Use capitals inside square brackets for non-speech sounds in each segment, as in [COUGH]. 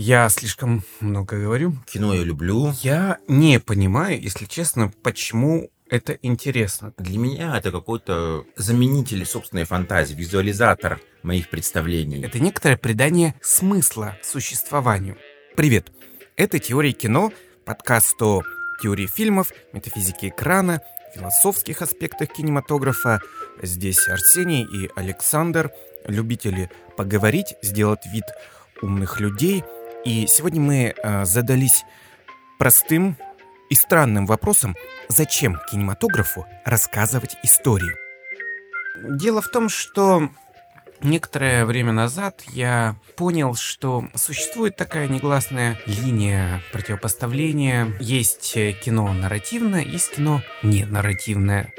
Я слишком много говорю. Кино я люблю. Я не понимаю, если честно, почему это интересно. Для меня это какой-то заменитель собственной фантазии, визуализатор моих представлений. Это некоторое придание смысла существованию. Привет! Это «Теория кино», подкаст о теории фильмов, метафизике экрана, философских аспектах кинематографа. Здесь Арсений и Александр, любители поговорить, сделать вид умных людей – и сегодня мы э, задались простым и странным вопросом, зачем кинематографу рассказывать истории. Дело в том, что некоторое время назад я понял, что существует такая негласная линия противопоставления. Есть кино нарративное, есть кино не нарративное.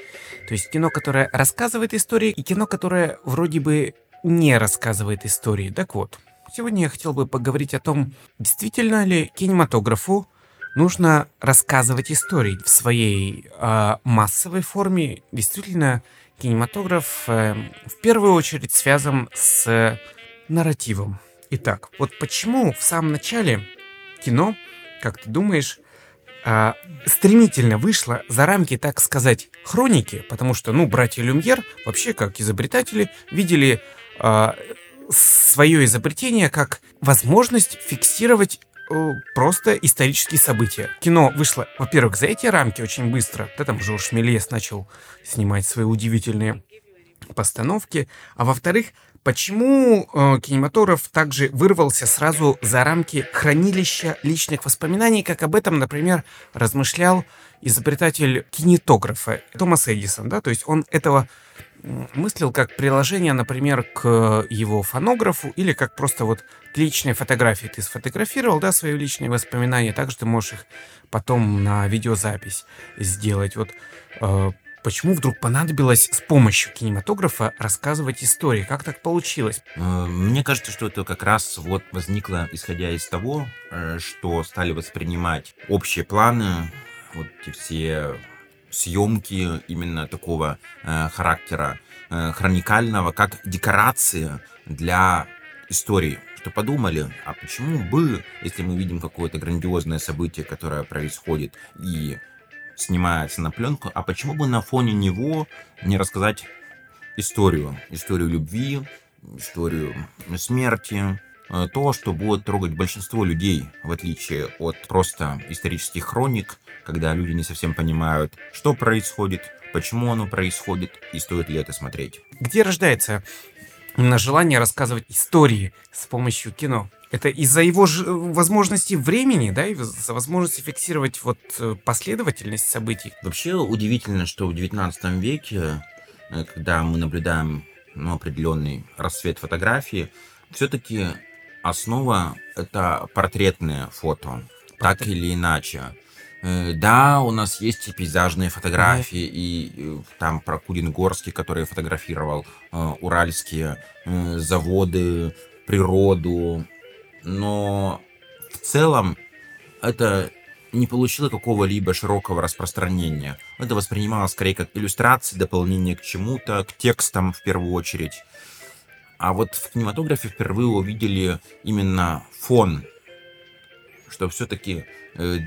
То есть кино, которое рассказывает истории, и кино, которое вроде бы не рассказывает истории. Так вот, Сегодня я хотел бы поговорить о том, действительно ли кинематографу нужно рассказывать истории в своей э, массовой форме. Действительно, кинематограф э, в первую очередь связан с нарративом. Итак, вот почему в самом начале кино, как ты думаешь, э, стремительно вышло за рамки, так сказать, хроники, потому что, ну, братья Люмьер вообще как изобретатели видели э, свое изобретение как возможность фиксировать э, просто исторические события. Кино вышло, во-первых, за эти рамки очень быстро. Да, там Жорж Мельес начал снимать свои удивительные постановки. А во-вторых, почему э, кинематограф также вырвался сразу за рамки хранилища личных воспоминаний, как об этом, например, размышлял изобретатель кинетографа Томас Эдисон, да, то есть он этого мыслил как приложение, например, к его фонографу или как просто вот к личной фотографии. Ты сфотографировал, да, свои личные воспоминания, также ты можешь их потом на видеозапись сделать. Вот э, почему вдруг понадобилось с помощью кинематографа рассказывать истории? Как так получилось? Э, мне кажется, что это как раз вот возникло, исходя из того, э, что стали воспринимать общие планы, вот эти все съемки именно такого э, характера э, хроникального, как декорация для истории. Что подумали, а почему бы, если мы видим какое-то грандиозное событие, которое происходит и снимается на пленку, а почему бы на фоне него не рассказать историю? Историю любви, историю смерти, то, что будет трогать большинство людей, в отличие от просто исторических хроник, когда люди не совсем понимают, что происходит, почему оно происходит и стоит ли это смотреть. Где рождается именно желание рассказывать истории с помощью кино? Это из-за его ж- возможности времени, да, из-за возможности фиксировать вот э, последовательность событий? Вообще удивительно, что в 19 веке, э, когда мы наблюдаем ну, определенный расцвет фотографии, все-таки основа это портретное фото, так или иначе. Э, да, у нас есть и пейзажные фотографии, и э, там про Курингорский, который фотографировал э, уральские заводы, природу, но в целом это не получило какого-либо широкого распространения. Это воспринималось скорее как иллюстрации, дополнение к чему-то, к текстам в первую очередь. А вот в кинематографе впервые увидели именно фон, что все-таки э,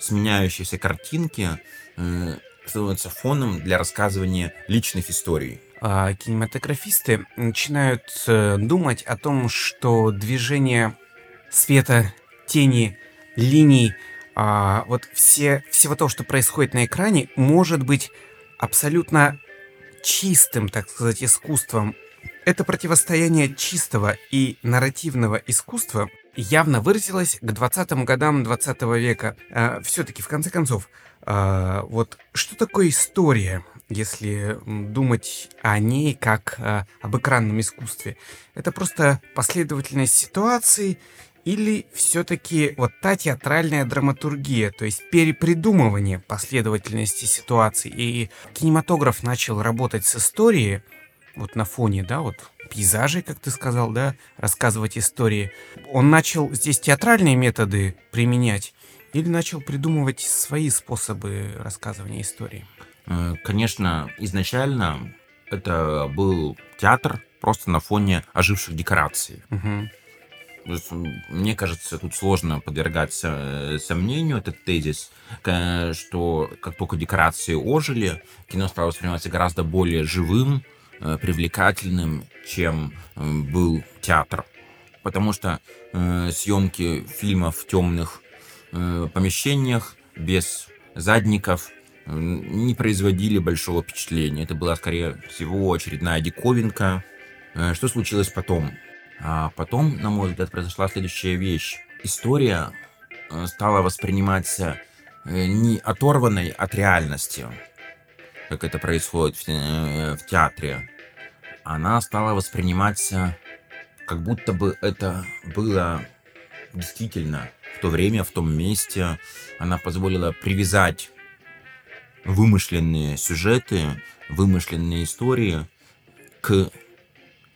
сменяющиеся картинки э, становятся фоном для рассказывания личных историй. А кинематографисты начинают э, думать о том, что движение света, тени, линий, а, вот все, всего того, что происходит на экране, может быть абсолютно чистым, так сказать, искусством. Это противостояние чистого и нарративного искусства явно выразилась к 20-м годам 20 -го века. А, Все-таки, в конце концов, а, вот что такое история, если думать о ней как а, об экранном искусстве? Это просто последовательность ситуаций или все-таки вот та театральная драматургия, то есть перепридумывание последовательности ситуаций. И кинематограф начал работать с историей, вот на фоне, да, вот пейзажей, как ты сказал, да, рассказывать истории. Он начал здесь театральные методы применять или начал придумывать свои способы рассказывания истории? Э, конечно, изначально это был театр просто на фоне оживших декораций. Угу. мне кажется, тут сложно подвергать сомнению этот тезис, что как только декорации ожили, кино стало восприниматься гораздо более живым, э, привлекательным, чем э, был театр. Потому что э, съемки фильмов в темных помещениях без задников не производили большого впечатления. Это была, скорее всего, очередная диковинка. Что случилось потом? А потом, на мой взгляд, произошла следующая вещь. История э, стала восприниматься э, не оторванной от реальности, как это происходит в, э, в театре. Она стала восприниматься как будто бы это было действительно в то время, в том месте. Она позволила привязать вымышленные сюжеты, вымышленные истории к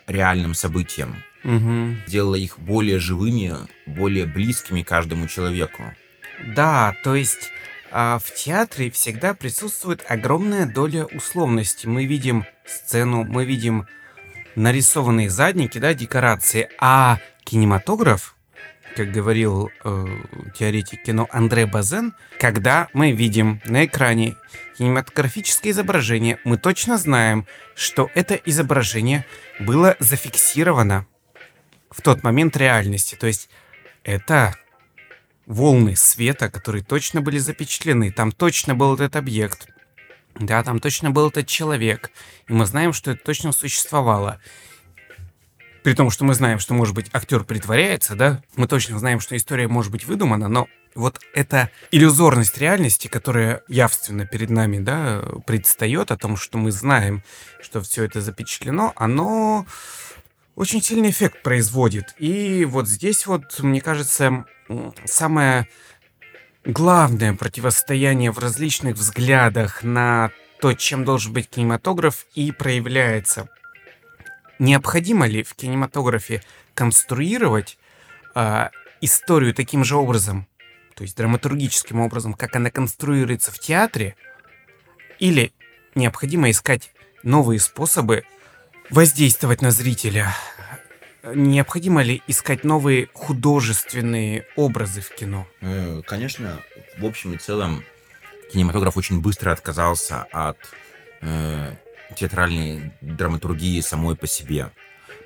реальным событиям угу. делала их более живыми, более близкими каждому человеку. Да, то есть а в театре всегда присутствует огромная доля условности. Мы видим сцену, мы видим нарисованные задники, да, декорации, а кинематограф, как говорил э, теоретик кино Андре Базен, когда мы видим на экране кинематографическое изображение, мы точно знаем, что это изображение было зафиксировано в тот момент реальности. То есть это волны света, которые точно были запечатлены. Там точно был этот объект. Да, там точно был этот человек. И мы знаем, что это точно существовало. При том, что мы знаем, что, может быть, актер притворяется, да, мы точно знаем, что история может быть выдумана, но вот эта иллюзорность реальности, которая явственно перед нами, да, предстает о том, что мы знаем, что все это запечатлено, оно очень сильный эффект производит. И вот здесь вот, мне кажется, самое главное противостояние в различных взглядах на то, чем должен быть кинематограф, и проявляется. Необходимо ли в кинематографе конструировать э, историю таким же образом, то есть драматургическим образом, как она конструируется в театре, или необходимо искать новые способы воздействовать на зрителя? Необходимо ли искать новые художественные образы в кино? Э, конечно, в общем и целом кинематограф очень быстро отказался от э, театральной драматургии самой по себе.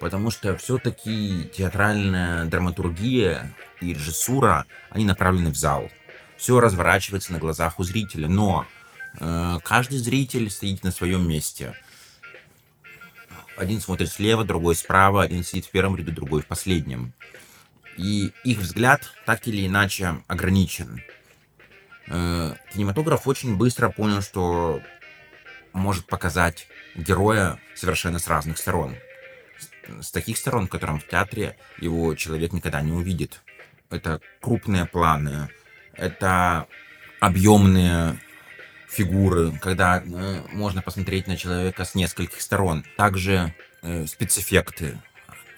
Потому что все-таки театральная драматургия и режиссура, они направлены в зал. Все разворачивается на глазах у зрителя, но э, каждый зритель стоит на своем месте – один смотрит слева, другой справа, один сидит в первом ряду, другой в последнем. И их взгляд так или иначе ограничен. Э, кинематограф очень быстро понял, что может показать героя совершенно с разных сторон. С таких сторон, в котором в театре его человек никогда не увидит. Это крупные планы, это объемные фигуры, когда э, можно посмотреть на человека с нескольких сторон. Также э, спецэффекты,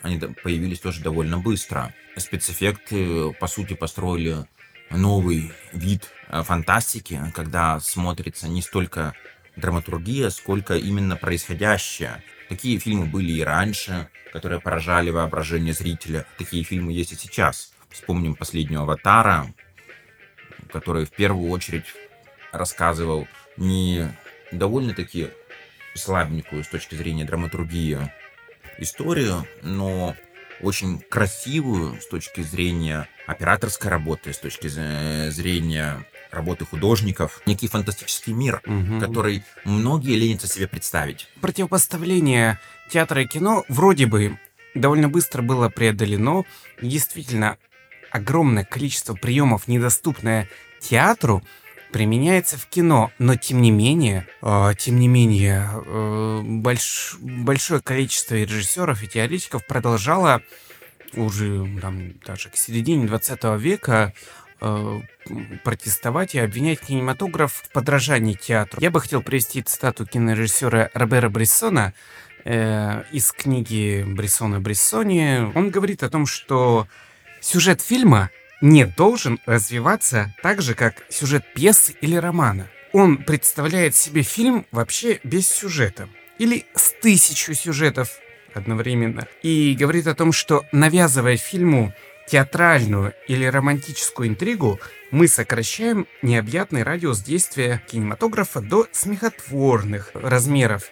они появились тоже довольно быстро. Спецэффекты, по сути, построили новый вид э, фантастики, когда смотрится не столько драматургия, сколько именно происходящее. Такие фильмы были и раньше, которые поражали воображение зрителя. Такие фильмы есть и сейчас. Вспомним последнего «Аватара», который в первую очередь рассказывал не довольно-таки слабенькую с точки зрения драматургии историю, но очень красивую с точки зрения операторской работы, с точки зрения работы художников, некий фантастический мир, угу. который многие ленятся себе представить. Противопоставление театра и кино вроде бы довольно быстро было преодолено. Действительно, огромное количество приемов, недоступное театру, применяется в кино, но тем не менее, э, тем не менее, э, больш, большое количество режиссеров и теоретиков продолжало уже там, даже к середине 20 века э, протестовать и обвинять кинематограф в подражании театру. Я бы хотел привести цитату кинорежиссера Робера Брессона э, из книги Брессона Брессони. Он говорит о том, что сюжет фильма не должен развиваться так же, как сюжет пьесы или романа. Он представляет себе фильм вообще без сюжета. Или с тысячу сюжетов одновременно. И говорит о том, что навязывая фильму театральную или романтическую интригу, мы сокращаем необъятный радиус действия кинематографа до смехотворных размеров.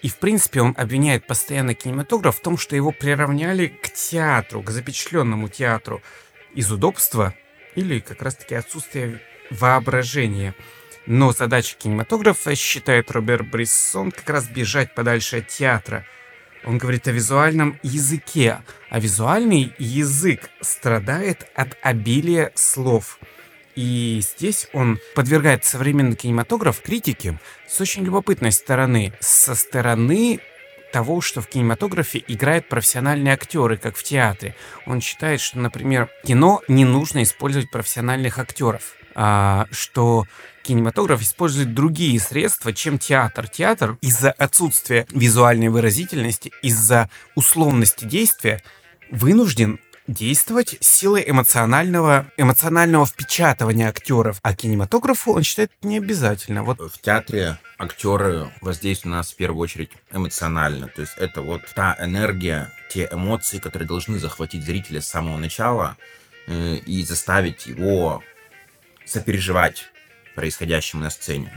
И, в принципе, он обвиняет постоянно кинематограф в том, что его приравняли к театру, к запечатленному театру из удобства или как раз-таки отсутствия воображения. Но задача кинематографа, считает Роберт Бриссон, как раз бежать подальше от театра. Он говорит о визуальном языке, а визуальный язык страдает от обилия слов. И здесь он подвергает современный кинематограф критике с очень любопытной стороны. Со стороны того, что в кинематографе играют профессиональные актеры, как в театре. Он считает, что, например, кино не нужно использовать профессиональных актеров, а, что кинематограф использует другие средства, чем театр. Театр из-за отсутствия визуальной выразительности, из-за условности действия вынужден действовать силой эмоционального, эмоционального впечатывания актеров. А кинематографу он считает не обязательно. Вот. В театре актеры воздействуют на нас в первую очередь эмоционально. То есть это вот та энергия, те эмоции, которые должны захватить зрителя с самого начала э, и заставить его сопереживать происходящему на сцене.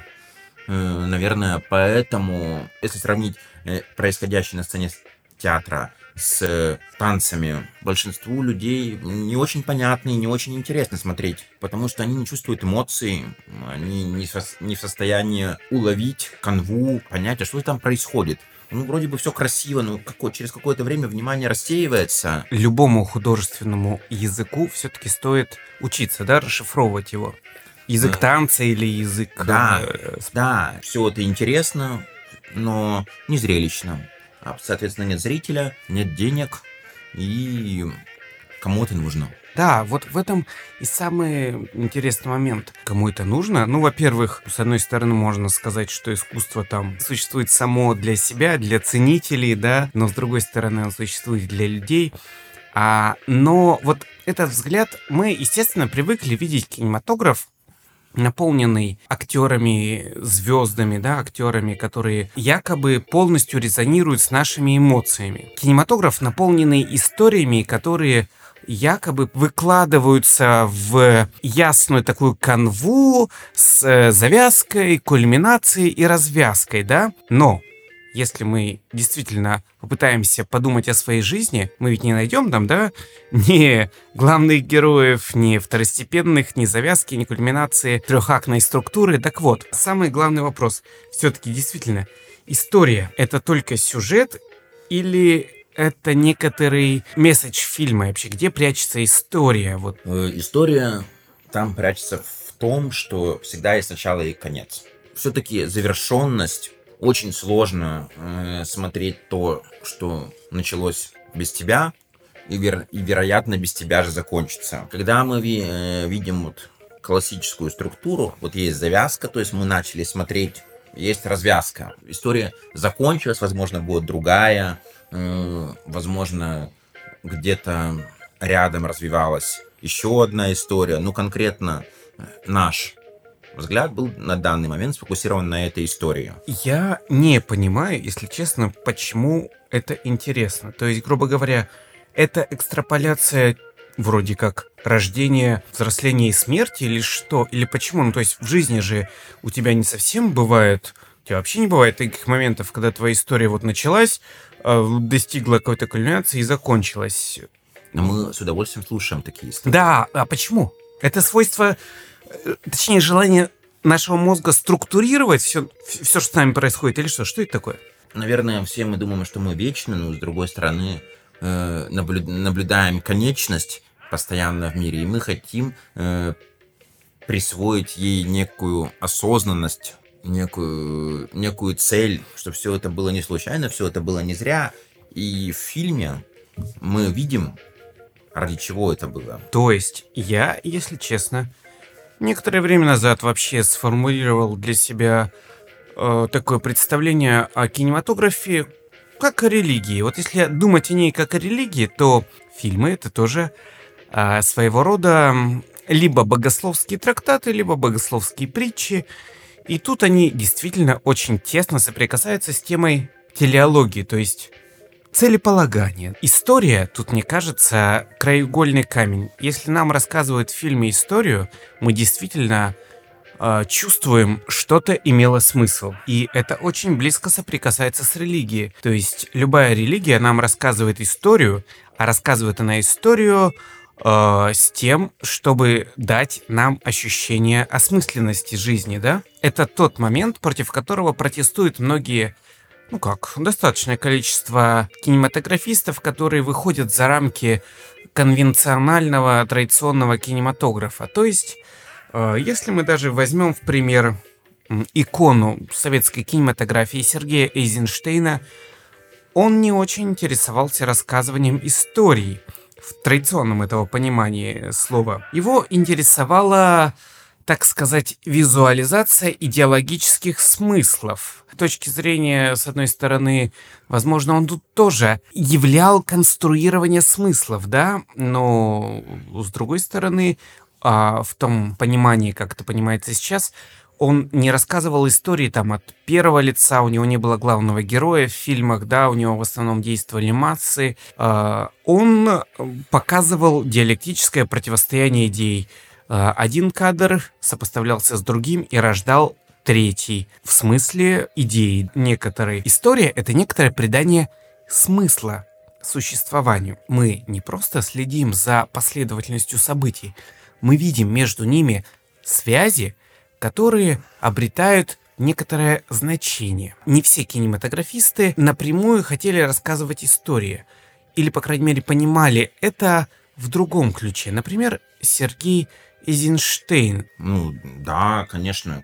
Э, наверное, поэтому, если сравнить э, происходящее на сцене театра с танцами, большинству людей не очень понятно и не очень интересно смотреть, потому что они не чувствуют эмоций, они не, со, не в состоянии уловить канву, понять, а что там происходит. Ну, вроде бы все красиво, но какое, через какое-то время внимание рассеивается. Любому художественному языку все-таки стоит учиться, да, расшифровывать его. Язык танца или язык... Да, э, да, все это интересно, но не зрелищно. А, соответственно, нет зрителя, нет денег, и кому это нужно. Да, вот в этом и самый интересный момент. Кому это нужно? Ну, во-первых, с одной стороны, можно сказать, что искусство там существует само для себя, для ценителей, да, но с другой стороны, оно существует для людей. А, но вот этот взгляд, мы, естественно, привыкли видеть кинематограф наполненный актерами, звездами, да, актерами, которые якобы полностью резонируют с нашими эмоциями. Кинематограф наполненный историями, которые якобы выкладываются в ясную такую канву с э, завязкой, кульминацией и развязкой, да? Но если мы действительно попытаемся подумать о своей жизни, мы ведь не найдем там, да, [LAUGHS] ни главных героев, ни второстепенных, ни завязки, ни кульминации трехактной структуры. Так вот, самый главный вопрос. Все-таки действительно, история — это только сюжет или это некоторый месседж фильма вообще? Где прячется история? Вот. Э, история там прячется в том, что всегда есть начало и конец. Все-таки завершенность очень сложно э, смотреть то, что началось без тебя, и, вер, и вероятно без тебя же закончится. Когда мы ви, э, видим вот классическую структуру, вот есть завязка, то есть мы начали смотреть, есть развязка. История закончилась, возможно, будет другая, э, возможно, где-то рядом развивалась еще одна история, ну конкретно наш взгляд был на данный момент сфокусирован на этой истории. Я не понимаю, если честно, почему это интересно. То есть, грубо говоря, это экстраполяция вроде как рождение, взросление и смерть или что? Или почему? Ну, то есть в жизни же у тебя не совсем бывает, у тебя вообще не бывает таких моментов, когда твоя история вот началась, а, достигла какой-то кульминации и закончилась. Но мы с удовольствием слушаем такие истории. Да, а почему? Это свойство Э, точнее, желание нашего мозга структурировать все, все, что с нами происходит, или что? Что это такое? Наверное, все мы думаем, что мы вечны, но с другой стороны э, наблю, наблюдаем конечность постоянно в мире, и мы хотим э, присвоить ей некую осознанность, некую, некую цель, чтобы все это было не случайно, все это было не зря. И в фильме мы видим, ради чего это было. То есть я, если честно, некоторое время назад вообще сформулировал для себя э, такое представление о кинематографе как о религии. Вот если думать о ней как о религии, то фильмы это тоже э, своего рода либо богословские трактаты, либо богословские притчи. И тут они действительно очень тесно соприкасаются с темой телеологии, то есть Целеполагание. История, тут мне кажется, краеугольный камень. Если нам рассказывают в фильме историю, мы действительно э, чувствуем, что-то имело смысл. И это очень близко соприкасается с религией. То есть любая религия нам рассказывает историю, а рассказывает она историю э, с тем, чтобы дать нам ощущение осмысленности жизни, да? Это тот момент, против которого протестуют многие ну как, достаточное количество кинематографистов, которые выходят за рамки конвенционального традиционного кинематографа. То есть, э, если мы даже возьмем в пример икону советской кинематографии Сергея Эйзенштейна, он не очень интересовался рассказыванием историй в традиционном этого понимании слова. Его интересовала так сказать, визуализация идеологических смыслов. Точки зрения, с одной стороны, возможно, он тут тоже являл конструирование смыслов, да, но с другой стороны, а, в том понимании, как это понимается сейчас, он не рассказывал истории там от первого лица, у него не было главного героя в фильмах, да, у него в основном действовали массы. А, он показывал диалектическое противостояние идей, Э, один кадр сопоставлялся с другим и рождал третий. В смысле идеи некоторые. История — это некоторое придание смысла существованию. Мы не просто следим за последовательностью событий, мы видим между ними связи, которые обретают некоторое значение. Не все кинематографисты напрямую хотели рассказывать истории, или, по крайней мере, понимали это в другом ключе. Например, Сергей Эйзенштейн. Ну, да, конечно,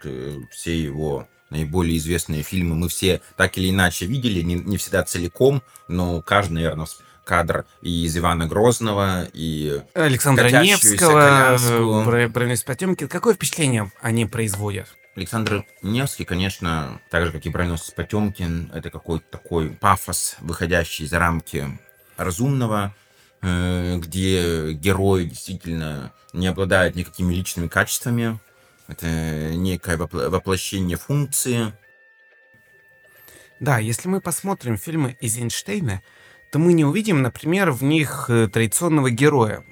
все его наиболее известные фильмы мы все так или иначе видели, не, не всегда целиком, но каждый, наверное, кадр и из Ивана Грозного, и Александра Невского, про, про Потемкин. Какое впечатление они производят? Александр Невский, конечно, так же, как и Броненосец Потемкин, это какой-то такой пафос, выходящий за рамки разумного, Э, где герой действительно не обладает никакими личными качествами. Это некое воплощение функции. Да, если мы посмотрим фильмы Эйзенштейна, то мы не увидим, например, в них э, традиционного героя.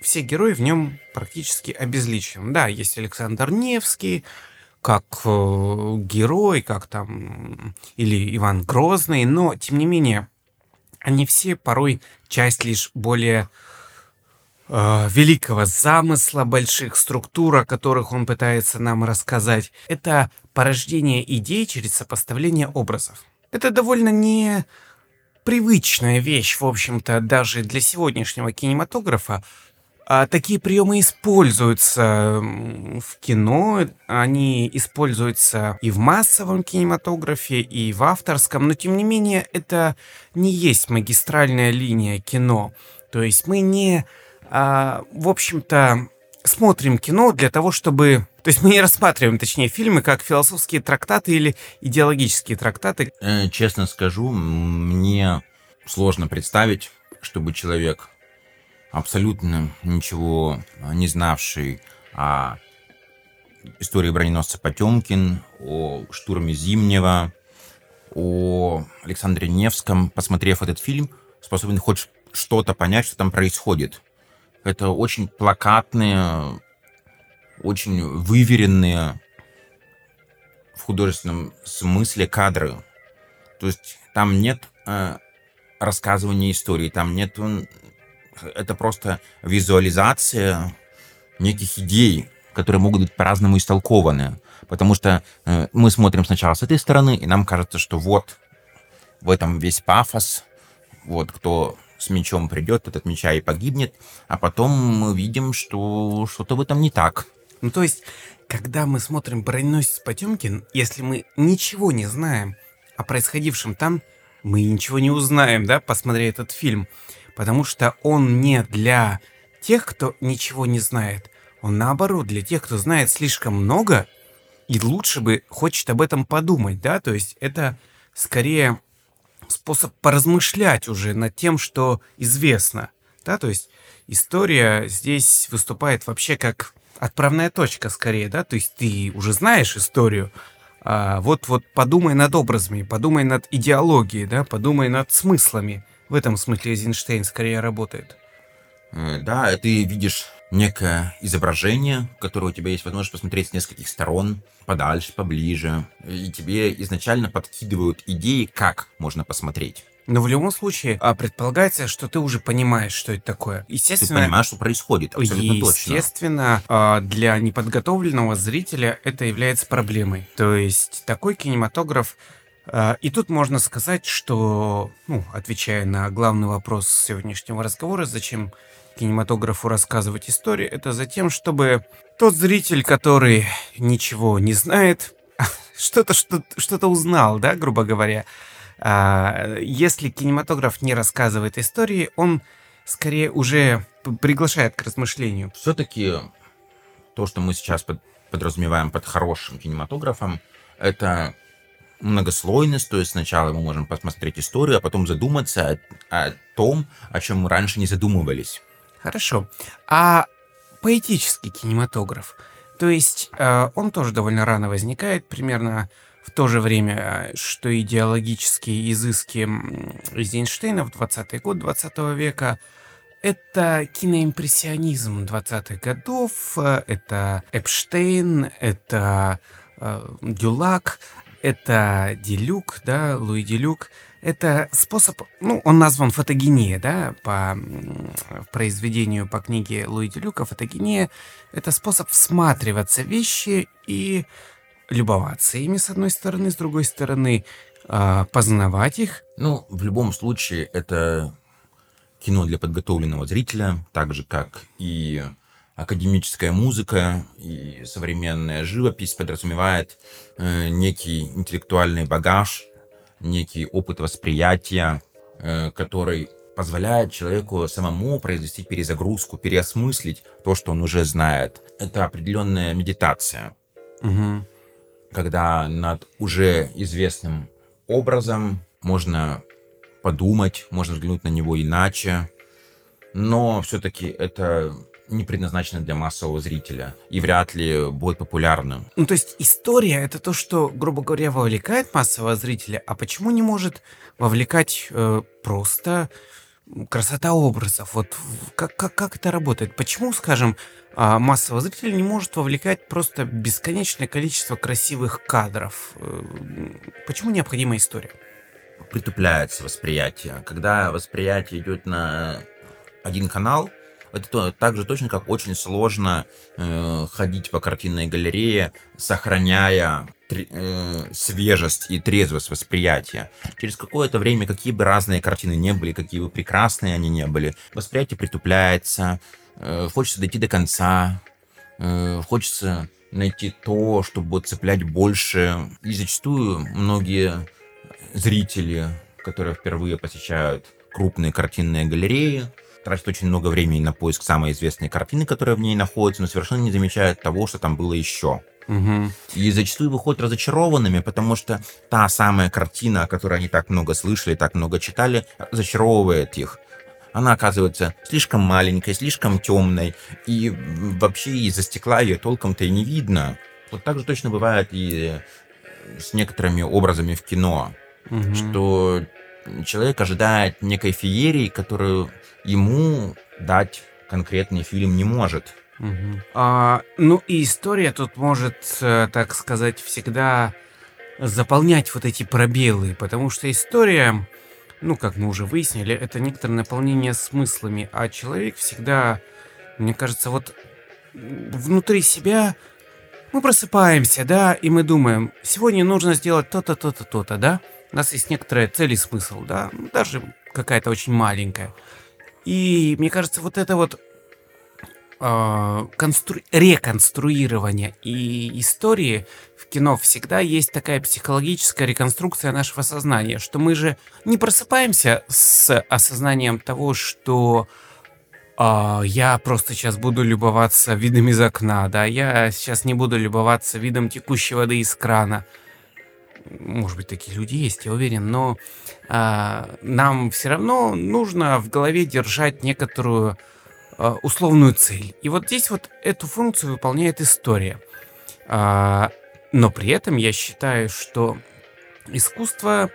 Все герои в нем практически обезличены. Да, есть Александр Невский, как э, герой, как там, или Иван Грозный, но, тем не менее, они все порой часть лишь более э, великого замысла, больших структур, о которых он пытается нам рассказать. Это порождение идей через сопоставление образов. Это довольно не привычная вещь, в общем-то, даже для сегодняшнего кинематографа, а такие приемы используются в кино, они используются и в массовом кинематографе, и в авторском, но тем не менее это не есть магистральная линия кино. То есть мы не, а, в общем-то, смотрим кино для того, чтобы... То есть мы не рассматриваем, точнее, фильмы как философские трактаты или идеологические трактаты. Э, честно скажу, мне сложно представить, чтобы человек абсолютно ничего не знавший о истории броненосца Потемкин, о штурме Зимнего, о Александре Невском, посмотрев этот фильм, способен хоть что-то понять, что там происходит. Это очень плакатные, очень выверенные в художественном смысле кадры. То есть там нет э, рассказывания истории, там нет это просто визуализация неких идей, которые могут быть по-разному истолкованы. Потому что э, мы смотрим сначала с этой стороны, и нам кажется, что вот в этом весь пафос, вот кто с мечом придет, этот меча и погибнет, а потом мы видим, что что-то в этом не так. Ну, то есть, когда мы смотрим «Броненосец Потемкин», если мы ничего не знаем о происходившем там, мы ничего не узнаем, да, посмотря этот фильм потому что он не для тех, кто ничего не знает. Он наоборот для тех, кто знает слишком много и лучше бы хочет об этом подумать, да, то есть это скорее способ поразмышлять уже над тем, что известно, да, то есть история здесь выступает вообще как отправная точка скорее, да, то есть ты уже знаешь историю, А, вот, вот подумай над образами, подумай над идеологией, да, подумай над смыслами. В этом смысле Эйзенштейн скорее работает. Э, да, ты видишь некое изображение, которое у тебя есть возможность посмотреть с нескольких сторон, подальше, поближе, и тебе изначально подкидывают идеи, как можно посмотреть. Но в любом случае а, предполагается, что ты уже понимаешь, что это такое. Естественно, ты понимаешь, что происходит, абсолютно естественно, точно. Естественно, а, для неподготовленного зрителя это является проблемой. То есть такой кинематограф и тут можно сказать, что, ну, отвечая на главный вопрос сегодняшнего разговора, зачем кинематографу рассказывать истории, это за тем, чтобы тот зритель, который ничего не знает, [LAUGHS] что-то что что узнал, да, грубо говоря. А, если кинематограф не рассказывает истории, он скорее уже приглашает к размышлению. Все-таки то, что мы сейчас подразумеваем под хорошим кинематографом, это многослойность, то есть сначала мы можем посмотреть историю, а потом задуматься о, о том, о чем мы раньше не задумывались. Хорошо. А поэтический кинематограф, то есть э, он тоже довольно рано возникает, примерно в то же время, что идеологические изыски Эйзенштейна в 20-й год 20 века это киноимпрессионизм 20-х годов, это Эпштейн, это э, Дюлак, это Делюк, да, Луи Делюк. Это способ, ну, он назван фотогения, да, по произведению по книге Луи Делюка. Фотогения — это способ всматриваться в вещи и любоваться ими, с одной стороны, с другой стороны, э, познавать их. Ну, в любом случае, это кино для подготовленного зрителя, так же, как и академическая музыка и современная живопись подразумевает э, некий интеллектуальный багаж, некий опыт восприятия, э, который позволяет человеку самому произвести перезагрузку, переосмыслить то, что он уже знает. Это определенная медитация, угу. когда над уже известным образом можно подумать, можно взглянуть на него иначе, но все-таки это не предназначено для массового зрителя и вряд ли будет популярным. Ну, то есть история — это то, что, грубо говоря, вовлекает массового зрителя, а почему не может вовлекать э, просто красота образов? Вот как, как, как это работает? Почему, скажем, э, массового зрителя не может вовлекать просто бесконечное количество красивых кадров? Э, почему необходима история? Притупляется восприятие. Когда восприятие идет на один канал — это то, так же точно, как очень сложно э, ходить по картинной галерее, сохраняя э, свежесть и трезвость восприятия. Через какое-то время, какие бы разные картины не были, какие бы прекрасные они не были, восприятие притупляется, э, хочется дойти до конца, э, хочется найти то, чтобы цеплять больше. И зачастую многие зрители, которые впервые посещают крупные картинные галереи, тратит очень много времени на поиск самой известной картины, которая в ней находится, но совершенно не замечает того, что там было еще. Угу. И зачастую выходят разочарованными, потому что та самая картина, о которой они так много слышали, так много читали, разочаровывает их. Она оказывается слишком маленькой, слишком темной, и вообще из-за стекла ее толком-то и не видно. Вот так же точно бывает и с некоторыми образами в кино, угу. что человек ожидает некой феерии, которую ему дать конкретный фильм не может. А, ну и история тут может, э, так сказать, всегда заполнять вот эти пробелы, потому что история, ну, как мы уже выяснили, это некоторое наполнение смыслами, а человек всегда, мне кажется, вот внутри себя мы просыпаемся, да, и мы думаем, сегодня нужно сделать то-то, то-то, то-то, да? У нас есть некоторая цель и смысл, да, даже какая-то очень маленькая. И мне кажется, вот это вот э, констру... реконструирование и истории в кино всегда есть такая психологическая реконструкция нашего сознания, что мы же не просыпаемся с осознанием того, что э, я просто сейчас буду любоваться видом из окна, да, я сейчас не буду любоваться видом текущей воды из крана может быть, такие люди есть, я уверен, но а, нам все равно нужно в голове держать некоторую а, условную цель. И вот здесь вот эту функцию выполняет история. А, Но при этом я считаю, что искусство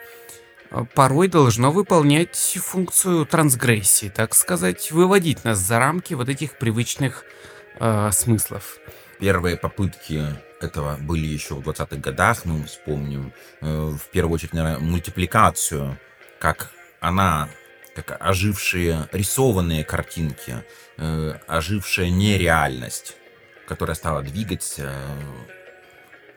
э, порой должно выполнять функцию трансгрессии, так сказать, выводить нас за рамки вот этих привычных э, смыслов. Первые попытки этого были еще в 20-х годах, мы вспомним, э, в первую очередь, наверное, мультипликацию, как она, как ожившие рисованные картинки, э, ожившая нереальность, которая стала двигаться,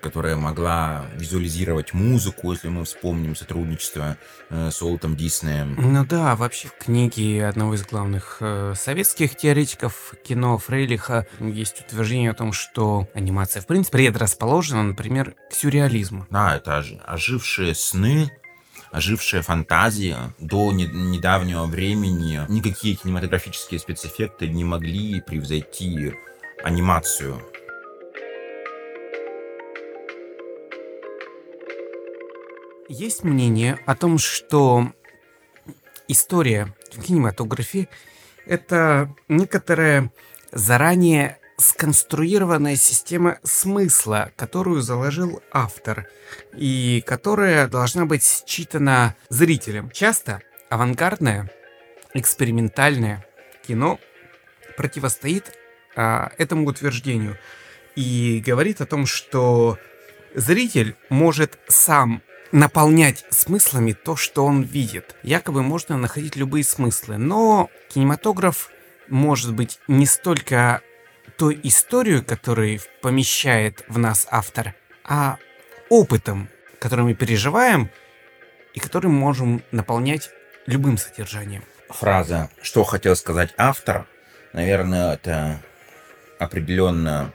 которая могла визуализировать музыку, если мы вспомним сотрудничество э, с Уолтом Диснеем. Ну да, вообще в книге одного из главных э, советских теоретиков кино Фрейлиха есть утверждение о том, что анимация в принципе предрасположена, например, к сюрреализму. Да, это ожившие сны, ожившая фантазия. До не, недавнего времени никакие кинематографические спецэффекты не могли превзойти анимацию. Есть мнение о том, что история в кинематографе — это некоторая заранее сконструированная система смысла, которую заложил автор, и которая должна быть считана зрителем. Часто авангардное, экспериментальное кино противостоит а, этому утверждению и говорит о том, что зритель может сам наполнять смыслами то, что он видит. Якобы можно находить любые смыслы, но кинематограф может быть не столько той историю, которую помещает в нас автор, а опытом, который мы переживаем и который мы можем наполнять любым содержанием. Фраза «Что хотел сказать автор?» Наверное, это определенно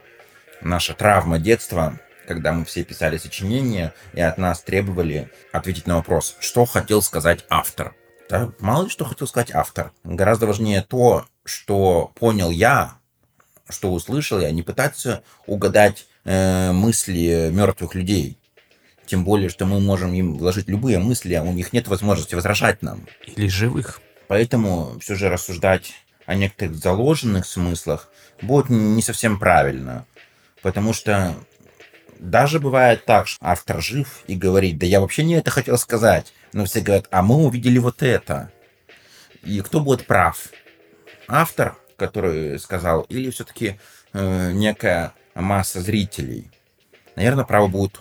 наша травма детства, когда мы все писали сочинения, и от нас требовали ответить на вопрос, что хотел сказать автор. Да, мало ли что хотел сказать автор. Гораздо важнее то, что понял я, что услышал я, не пытаться угадать э, мысли мертвых людей. Тем более, что мы можем им вложить любые мысли, а у них нет возможности возражать нам. Или живых. Поэтому все же рассуждать о некоторых заложенных смыслах будет не совсем правильно. Потому что даже бывает так, что автор жив и говорит, да я вообще не это хотел сказать. Но все говорят, а мы увидели вот это. И кто будет прав? Автор, который сказал, или все-таки э, некая масса зрителей? Наверное, право будет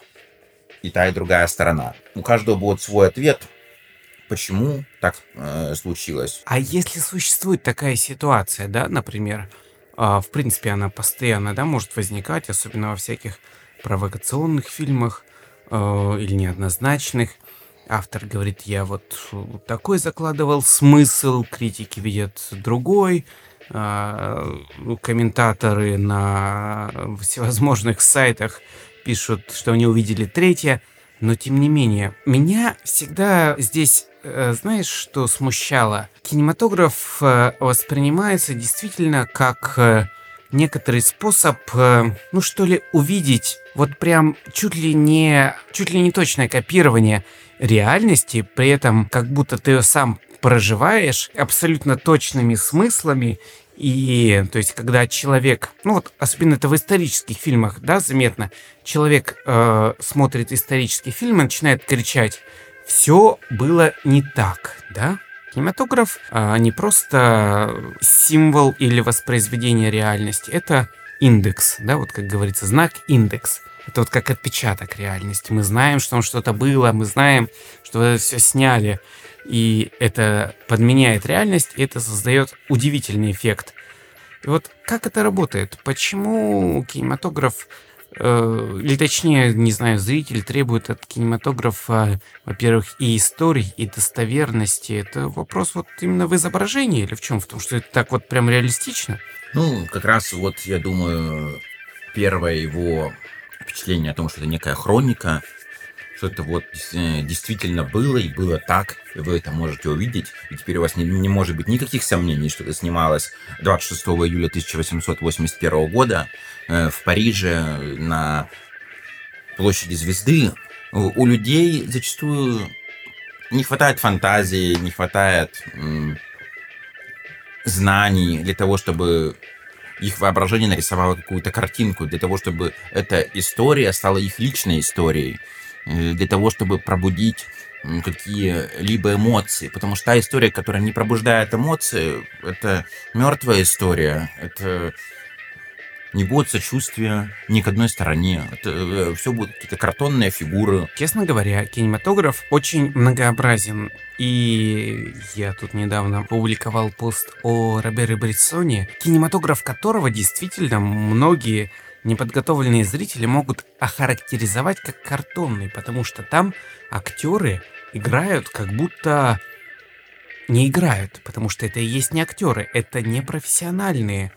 и та, и другая сторона. У каждого будет свой ответ, почему так э, случилось. А если существует такая ситуация, да, например, э, в принципе, она постоянно, да, может возникать, особенно во всяких провокационных фильмах э, или неоднозначных. Автор говорит, я вот такой закладывал смысл, критики видят другой, э, комментаторы на всевозможных сайтах пишут, что они увидели третье, но тем не менее, меня всегда здесь, э, знаешь, что смущало? Кинематограф э, воспринимается действительно как э, некоторый способ, э, ну что ли, увидеть вот прям чуть ли не, чуть ли не точное копирование реальности, при этом как будто ты ее сам проживаешь абсолютно точными смыслами и, то есть, когда человек, ну вот, особенно это в исторических фильмах, да, заметно, человек э, смотрит исторический фильм и начинает кричать, все было не так, да? Кинематограф а, не просто символ или воспроизведение реальности, это индекс, да, вот как говорится, знак индекс. Это вот как отпечаток реальности. Мы знаем, что там что-то было, мы знаем, что это все сняли, и это подменяет реальность, и это создает удивительный эффект. И вот как это работает? Почему кинематограф или точнее, не знаю, зритель требует от кинематографа, во-первых, и истории, и достоверности. Это вопрос вот именно в изображении или в чем? В том, что это так вот прям реалистично? Ну, как раз вот, я думаю, первое его впечатление о том, что это некая хроника, что это вот э, действительно было и было так, и вы это можете увидеть, и теперь у вас не, не может быть никаких сомнений, что это снималось 26 июля 1881 года э, в Париже на площади Звезды. У, людей зачастую не хватает фантазии, не хватает знаний для того, чтобы их воображение нарисовало какую-то картинку для того, чтобы эта история стала их личной историей, для того, чтобы пробудить какие-либо эмоции. Потому что та история, которая не пробуждает эмоции, это мертвая история. Это не будет сочувствия ни к одной стороне. Это э, все будут какие-то картонные фигуры. Честно говоря, кинематограф очень многообразен. И я тут недавно публиковал пост о Робере Бриссоне, кинематограф которого действительно многие неподготовленные зрители могут охарактеризовать как картонный, потому что там актеры играют как будто не играют, потому что это и есть не актеры, это не профессиональные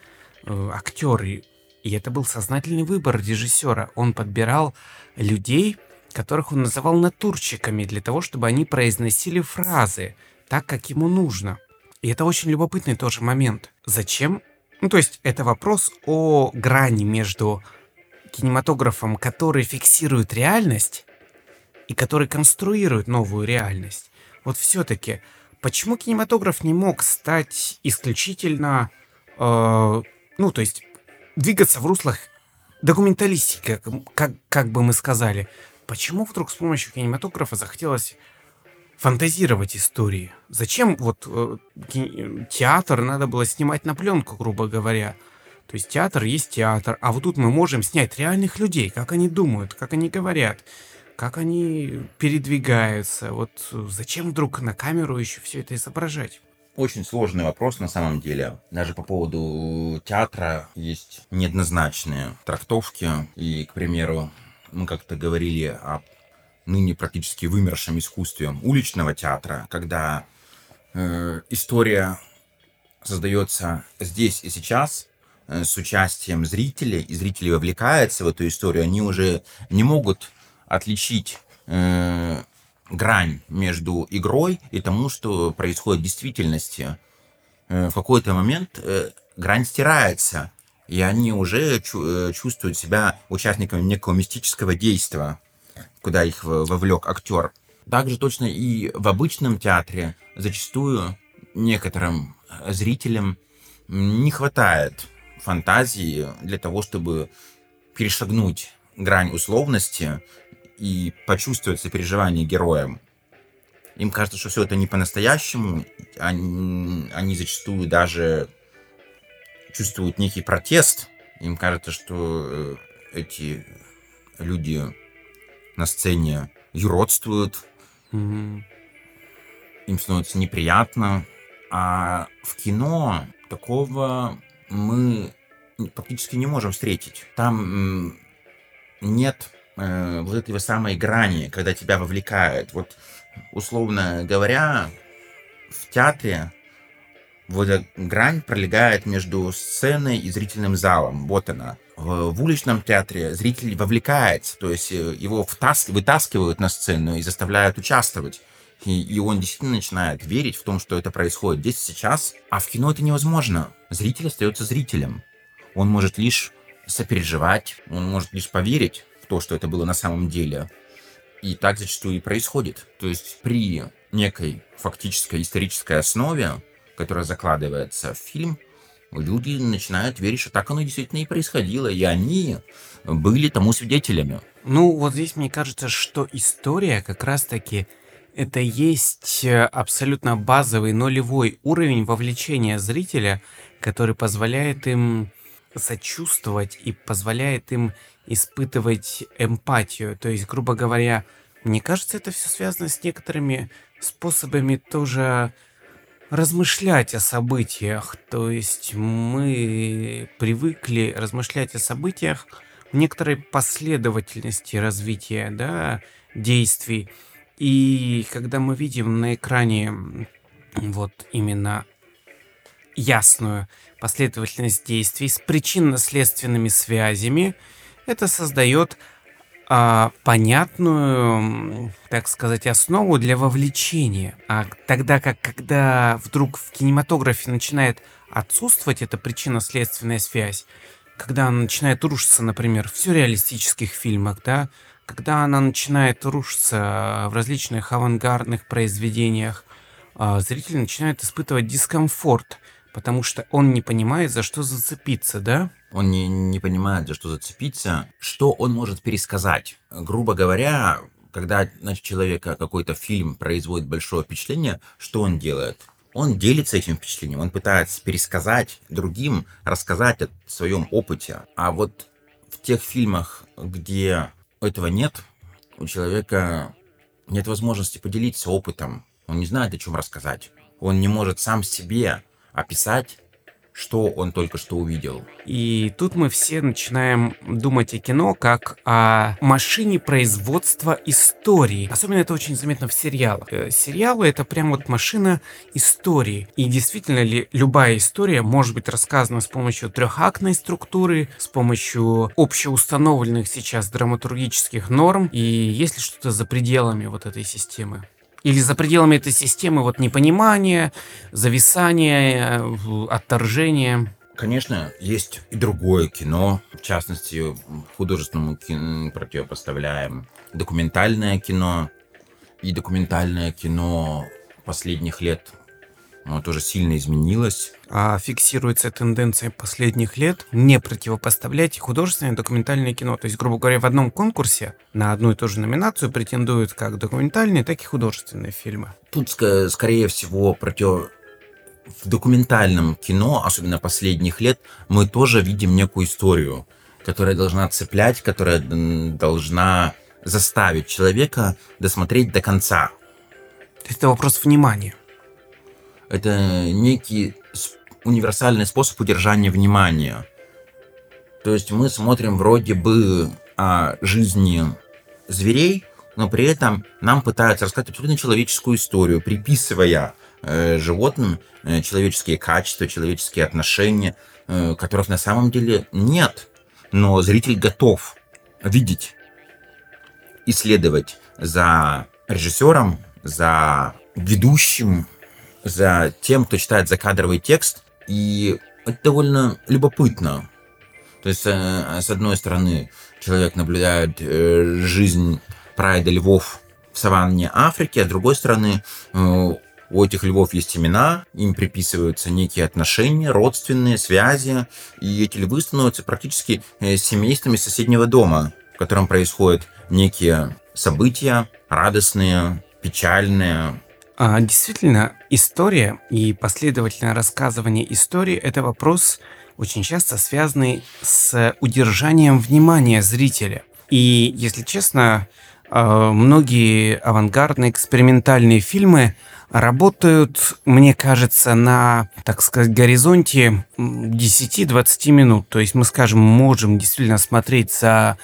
э, актеры. И это был сознательный выбор режиссера. Он подбирал людей, которых он называл натурщиками, для того, чтобы они произносили фразы так, как ему нужно. И это очень любопытный тоже момент. Зачем? Ну, то есть, это вопрос о грани между кинематографом, который фиксирует реальность, и который конструирует новую реальность. Вот все-таки, почему кинематограф не мог стать исключительно, э, ну, то есть, двигаться в руслах документалистики, как, как, как бы мы сказали. Почему вдруг с помощью кинематографа захотелось фантазировать истории? Зачем вот э, театр надо было снимать на пленку, грубо говоря? То есть театр есть театр, а вот тут мы можем снять реальных людей, как они думают, как они говорят, как они передвигаются. Вот зачем вдруг на камеру еще все это изображать? Очень сложный вопрос на самом деле. Даже по поводу театра есть неоднозначные трактовки. И, к примеру, мы как-то говорили о ныне практически вымершем искусстве уличного театра, когда э, история создается здесь и сейчас э, с участием зрителей, и зрители вовлекаются в эту историю, они уже не могут отличить э, грань между игрой и тому, что происходит в действительности. Э, в какой-то момент э, грань стирается, и они уже чу- э, чувствуют себя участниками некого мистического действия, куда их вовлек актер. Также точно и в обычном театре зачастую некоторым зрителям не хватает фантазии для того, чтобы перешагнуть грань условности и почувствовать сопереживание героям. Им кажется, что все это не по-настоящему. Они, они зачастую даже чувствуют некий протест. Им кажется, что э, эти люди на сцене юродствуют. Mm-hmm. Им становится неприятно. А в кино такого мы практически не можем встретить. Там нет э, вот этой самой грани, когда тебя вовлекают. Вот, условно говоря, в театре вот эта грань пролегает между сценой и зрительным залом. Вот она. В, в уличном театре зритель вовлекается, то есть э, его втас, вытаскивают на сцену и заставляют участвовать. И, и он действительно начинает верить в том, что это происходит здесь сейчас. А в кино это невозможно. Зритель остается зрителем. Он может лишь сопереживать, он может лишь поверить то, что это было на самом деле. И так зачастую и происходит. То есть при некой фактической исторической основе, которая закладывается в фильм, люди начинают верить, что так оно действительно и происходило, и они были тому свидетелями. Ну, вот здесь мне кажется, что история как раз-таки это есть э, абсолютно базовый нулевой уровень вовлечения зрителя, который позволяет им сочувствовать и позволяет им испытывать эмпатию. То есть, грубо говоря, мне кажется, это все связано с некоторыми способами тоже размышлять о событиях. То есть мы привыкли размышлять о событиях в некоторой последовательности развития да, действий. И когда мы видим на экране вот именно ясную последовательность действий с причинно-следственными связями, это создает а, понятную, так сказать, основу для вовлечения. А тогда как, когда вдруг в кинематографе начинает отсутствовать эта причинно-следственная связь, когда она начинает рушиться, например, в сюрреалистических фильмах, да, когда она начинает рушиться в различных авангардных произведениях, а, зритель начинает испытывать дискомфорт потому что он не понимает, за что зацепиться, да? Он не, не понимает, за что зацепиться, что он может пересказать. Грубо говоря, когда значит, человека какой-то фильм производит большое впечатление, что он делает? Он делится этим впечатлением, он пытается пересказать другим, рассказать о своем опыте. А вот в тех фильмах, где этого нет, у человека нет возможности поделиться опытом, он не знает, о чем рассказать. Он не может сам себе описать что он только что увидел. И тут мы все начинаем думать о кино как о машине производства истории. Особенно это очень заметно в сериалах. Э, сериалы это прям вот машина истории. И действительно ли любая история может быть рассказана с помощью трехактной структуры, с помощью общеустановленных сейчас драматургических норм, и есть ли что-то за пределами вот этой системы? Или за пределами этой системы вот непонимание, зависание, отторжение. Конечно, есть и другое кино, в частности, художественному кино противопоставляем документальное кино. И документальное кино последних лет оно тоже сильно изменилось. А фиксируется тенденция последних лет не противопоставлять художественное и документальное кино. То есть, грубо говоря, в одном конкурсе на одну и ту же номинацию претендуют как документальные, так и художественные фильмы. Тут, скорее всего, против... в документальном кино, особенно последних лет, мы тоже видим некую историю, которая должна цеплять, которая должна заставить человека досмотреть до конца. Это вопрос внимания. Это некий универсальный способ удержания внимания. То есть мы смотрим вроде бы о жизни зверей, но при этом нам пытаются рассказать абсолютно человеческую историю, приписывая э, животным э, человеческие качества, человеческие отношения, э, которых на самом деле нет. Но зритель готов видеть, исследовать за режиссером, за ведущим, за тем, кто читает закадровый текст, и это довольно любопытно. То есть, э, с одной стороны, человек наблюдает э, жизнь прайда львов в саванне Африки, а с другой стороны, э, у этих львов есть имена, им приписываются некие отношения, родственные связи, и эти львы становятся практически семействами соседнего дома, в котором происходят некие события радостные, печальные, а, действительно, история и последовательное рассказывание истории – это вопрос, очень часто связанный с удержанием внимания зрителя. И, если честно, а, многие авангардные экспериментальные фильмы работают, мне кажется, на, так сказать, горизонте 10-20 минут. То есть мы, скажем, можем действительно смотреть за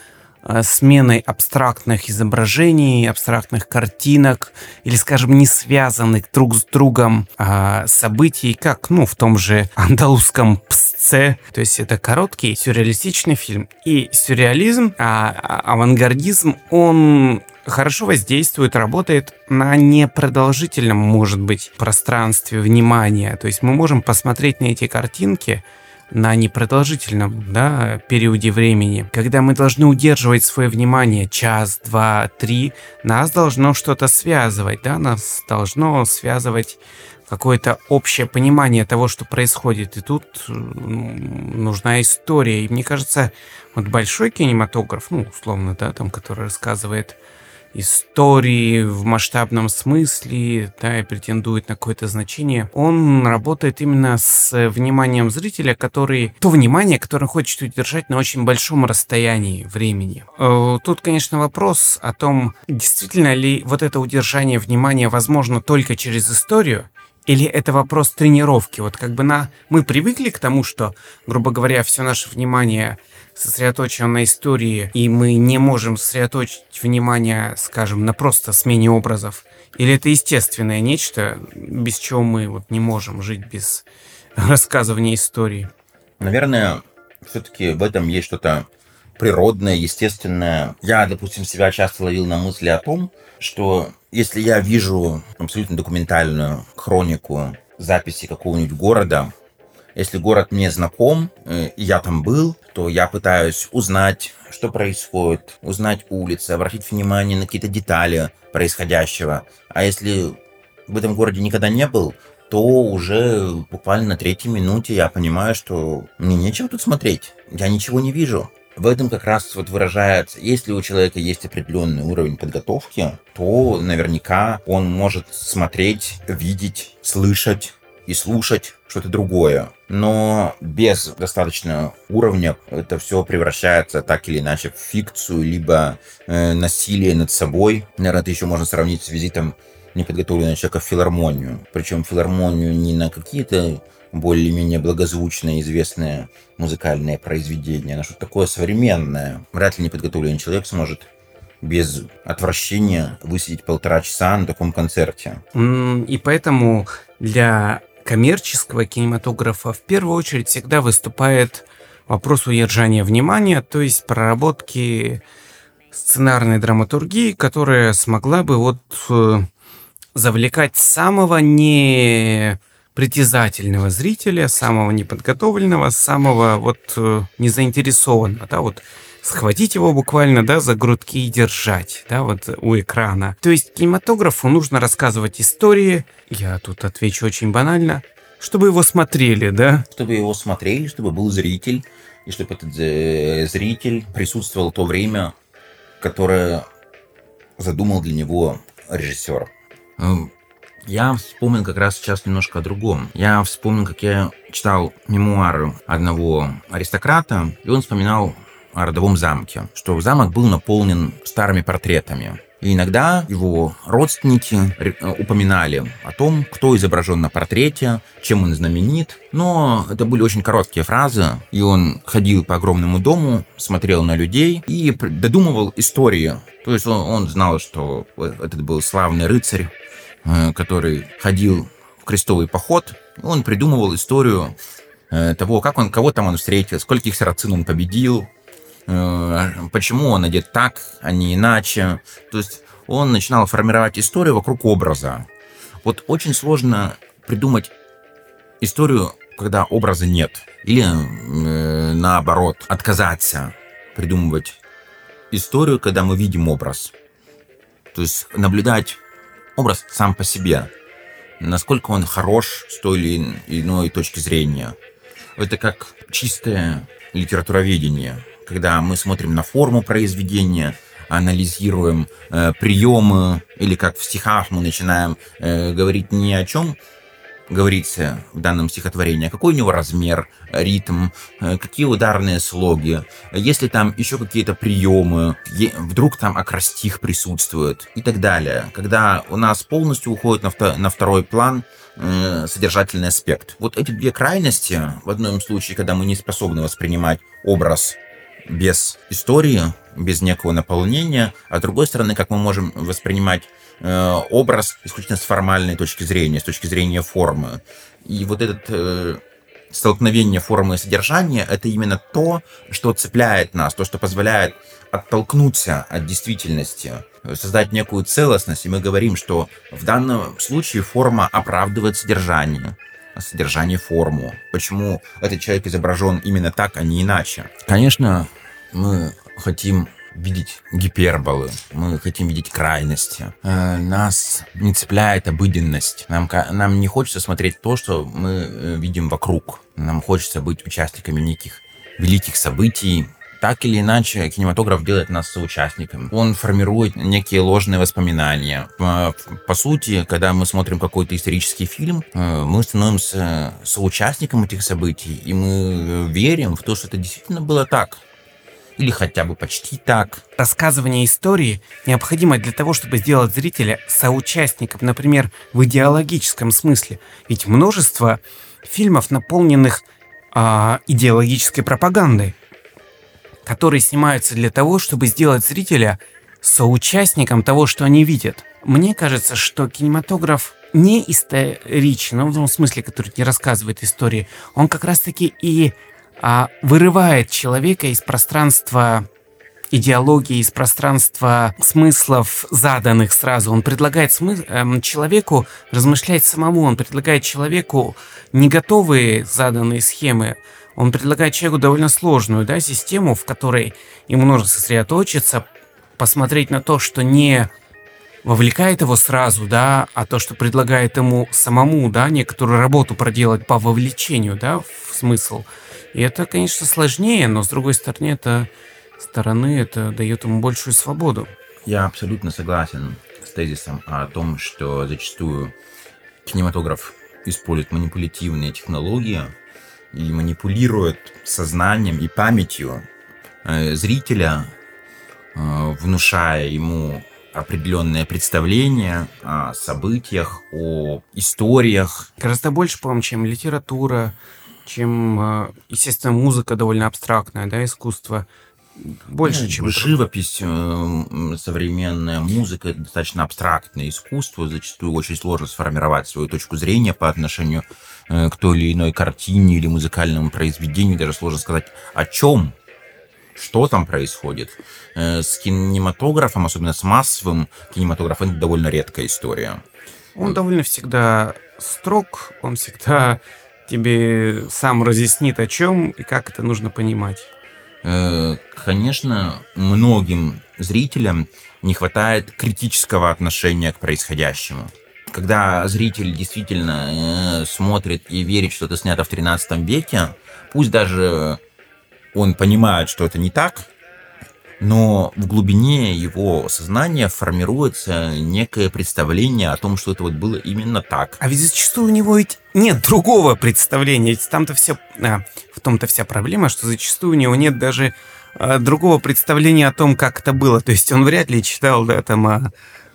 сменой абстрактных изображений, абстрактных картинок или, скажем, не связанных друг с другом а, событий, как, ну, в том же андалузском псце. То есть это короткий сюрреалистичный фильм. И сюрреализм, а, а авангардизм, он хорошо воздействует, работает на непродолжительном, может быть, пространстве внимания. То есть мы можем посмотреть на эти картинки, на непродолжительном да, периоде времени, когда мы должны удерживать свое внимание час, два, три, нас должно что-то связывать, да, нас должно связывать какое-то общее понимание того, что происходит. И тут нужна история. И мне кажется, вот большой кинематограф, ну, условно, да, там, который рассказывает истории в масштабном смысле, да, и претендует на какое-то значение, он работает именно с вниманием зрителя, который... То внимание, которое хочет удержать на очень большом расстоянии времени. Э, тут, конечно, вопрос о том, действительно ли вот это удержание внимания возможно только через историю, или это вопрос тренировки? Вот как бы на... мы привыкли к тому, что, грубо говоря, все наше внимание сосредоточено на истории, и мы не можем сосредоточить внимание, скажем, на просто смене образов? Или это естественное нечто, без чего мы вот не можем жить без [LAUGHS] рассказывания истории? Наверное, все-таки в этом есть что-то природное, естественное. Я, допустим, себя часто ловил на мысли о том, что если я вижу абсолютно документальную хронику записи какого-нибудь города, если город мне знаком, э, я там был, то я пытаюсь узнать, что происходит, узнать улицы, обратить внимание на какие-то детали происходящего. А если в этом городе никогда не был, то уже буквально на третьей минуте я понимаю, что мне нечего тут смотреть. Я ничего не вижу. В этом как раз вот выражается, если у человека есть определенный уровень подготовки, то наверняка он может смотреть, видеть, слышать и слушать что-то другое. Но без достаточного уровня это все превращается так или иначе в фикцию, либо э, насилие над собой. Наверное, это еще можно сравнить с визитом неподготовленного человека в филармонию. Причем филармонию не на какие-то более-менее благозвучное, известное музыкальное произведение, на что-то такое современное. Вряд ли неподготовленный человек сможет без отвращения высидеть полтора часа на таком концерте. И поэтому для коммерческого кинематографа в первую очередь всегда выступает вопрос удержания внимания, то есть проработки сценарной драматургии, которая смогла бы вот э, завлекать самого не притязательного зрителя, самого неподготовленного, самого вот э, незаинтересованного, да, вот схватить его буквально, да, за грудки и держать, да, вот у экрана. То есть кинематографу нужно рассказывать истории, я тут отвечу очень банально, чтобы его смотрели, да? Чтобы его смотрели, чтобы был зритель, и чтобы этот э, зритель присутствовал то время, которое задумал для него режиссер. Эм, я вспомнил как раз сейчас немножко о другом. Я вспомнил, как я читал мемуары одного аристократа, и он вспоминал о родовом замке, что замок был наполнен старыми портретами. И иногда его родственники э, упоминали о том, кто изображен на портрете, чем он знаменит. Но это были очень короткие фразы, и он ходил по огромному дому, смотрел на людей и додумывал истории. То есть он, он знал, что этот был славный рыцарь, э, который ходил в крестовый поход. Он придумывал историю э, того, как он, кого там он встретил, скольких сарацин он победил, Э, почему он одет так, а не иначе. То есть он начинал формировать историю вокруг образа. Вот очень сложно придумать историю, когда образа нет. Или э, наоборот, отказаться придумывать историю, когда мы видим образ. То есть наблюдать образ сам по себе. Насколько он хорош с той или иной точки зрения. Это как чистое литературоведение когда мы смотрим на форму произведения, анализируем э, приемы, или как в стихах мы начинаем э, говорить не о чем говорится в данном стихотворении, какой у него размер, ритм, э, какие ударные слоги, если там еще какие-то приемы, вдруг там акростих присутствует и так далее. Когда у нас полностью уходит на, вто на второй план э, содержательный аспект. Вот эти две крайности, в одном случае, когда мы не способны воспринимать образ без истории, без некого наполнения, а с другой стороны, как мы можем воспринимать э, образ исключительно с формальной точки зрения, с точки зрения формы. И вот этот э, столкновение формы и содержания — это именно то, что цепляет нас, то, что позволяет оттолкнуться от действительности, создать некую целостность. И мы говорим, что в данном случае форма оправдывает содержание содержание, форму. Почему этот человек изображен именно так, а не иначе? Конечно, мы хотим видеть гиперболы, мы хотим видеть крайности. Э, нас не цепляет обыденность. Нам, нам не хочется смотреть то, что мы э, видим вокруг. Нам хочется быть участниками неких великих событий, так или иначе, кинематограф делает нас соучастниками. Он формирует некие ложные воспоминания. По, по сути, когда мы смотрим какой-то исторический фильм, э, мы становимся соучастником этих событий, и мы верим в то, что это действительно было так или хотя бы почти так. Рассказывание истории необходимо для того, чтобы сделать зрителя соучастником, например, в идеологическом смысле. Ведь множество фильмов, наполненных а, идеологической пропагандой которые снимаются для того, чтобы сделать зрителя соучастником того, что они видят. Мне кажется, что кинематограф не историчен, ну, в том смысле, который не рассказывает истории, он как раз-таки и а, вырывает человека из пространства идеологии, из пространства смыслов, заданных сразу. Он предлагает смы- эм, человеку размышлять самому, он предлагает человеку не готовые заданные схемы, он предлагает человеку довольно сложную да, систему, в которой ему нужно сосредоточиться, посмотреть на то, что не вовлекает его сразу, да, а то, что предлагает ему самому, да, некоторую работу проделать по вовлечению, да, в смысл. И это, конечно, сложнее, но с другой стороны, это стороны это дает ему большую свободу. Я абсолютно согласен с тезисом о том, что зачастую кинематограф использует манипулятивные технологии и манипулирует сознанием и памятью э, зрителя, э, внушая ему определенное представление о событиях, о историях. Гораздо больше, по-моему, чем литература, чем, э, естественно, музыка довольно абстрактная, да, искусство больше, ну, чем... Живопись, э, современная музыка, это достаточно абстрактное искусство, зачастую очень сложно сформировать свою точку зрения по отношению э, к той или иной картине или музыкальному произведению, даже сложно сказать о чем, что там происходит. Э, с кинематографом, особенно с массовым кинематографом, это довольно редкая история. Он довольно всегда строг, он всегда тебе сам разъяснит о чем и как это нужно понимать. Э, конечно, многим зрителям не хватает критического отношения к происходящему. Когда зритель действительно э, смотрит и верит, что это снято в 13 веке, пусть даже он понимает, что это не так, но в глубине его сознания формируется некое представление о том, что это вот было именно так. А ведь зачастую у него ведь нет другого представления. Ведь там-то все... А, в том-то вся проблема, что зачастую у него нет даже а, другого представления о том, как это было. То есть он вряд ли читал, да, там о,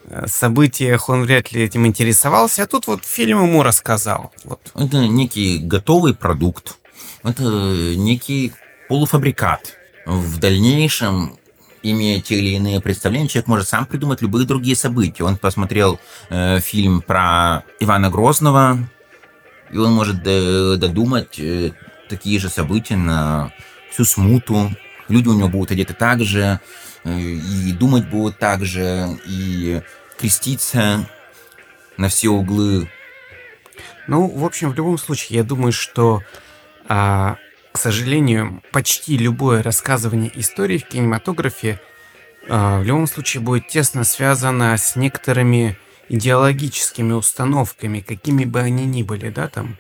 о событиях, он вряд ли этим интересовался, а тут вот фильм ему рассказал. Вот. Это некий готовый продукт, это некий полуфабрикат. В дальнейшем имея те или иные представления, человек может сам придумать любые другие события. Он посмотрел э, фильм про Ивана Грозного, и он может додумать э, такие же события на всю смуту. Люди у него будут одеты так же, э, и думать будут так же, и креститься на все углы. Ну, в общем, в любом случае, я думаю, что а, к сожалению, почти любое рассказывание истории в кинематографе э, в любом случае будет тесно связано с некоторыми идеологическими установками, какими бы они ни были, да, там,